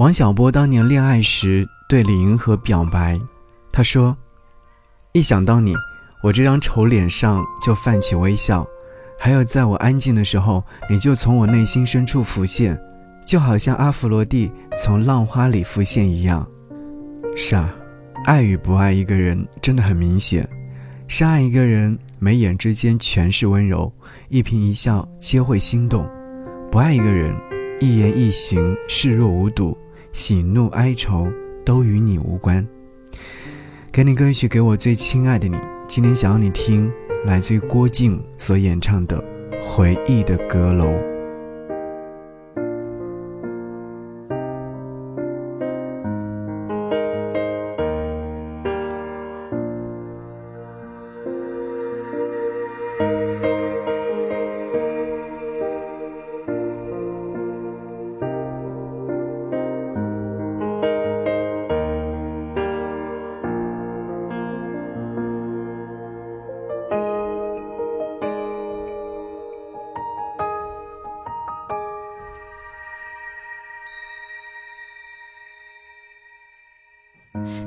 王小波当年恋爱时对李银河表白，他说：“一想到你，我这张丑脸上就泛起微笑。还有在我安静的时候，你就从我内心深处浮现，就好像阿弗罗蒂从浪花里浮现一样。”是啊，爱与不爱一个人真的很明显。深爱一个人，眉眼之间全是温柔，一颦一笑皆会心动；不爱一个人，一言一行视若无睹。喜怒哀愁都与你无关。给你歌曲，给我最亲爱的你。今天想要你听，来自于郭靖所演唱的《回忆的阁楼》。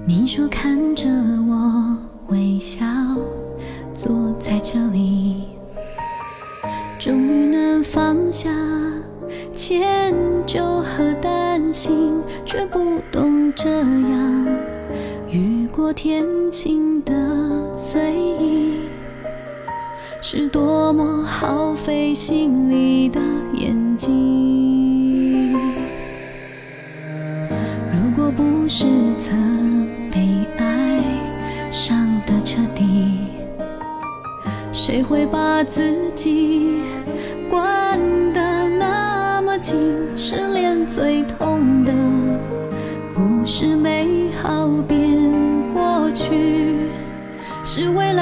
你说看着我微笑，坐在这里，终于能放下迁就和担心，却不懂这样雨过天晴的随意，是多么耗费心力的演技。谁会把自己关得那么紧？失恋最痛的不是美好变过去，是为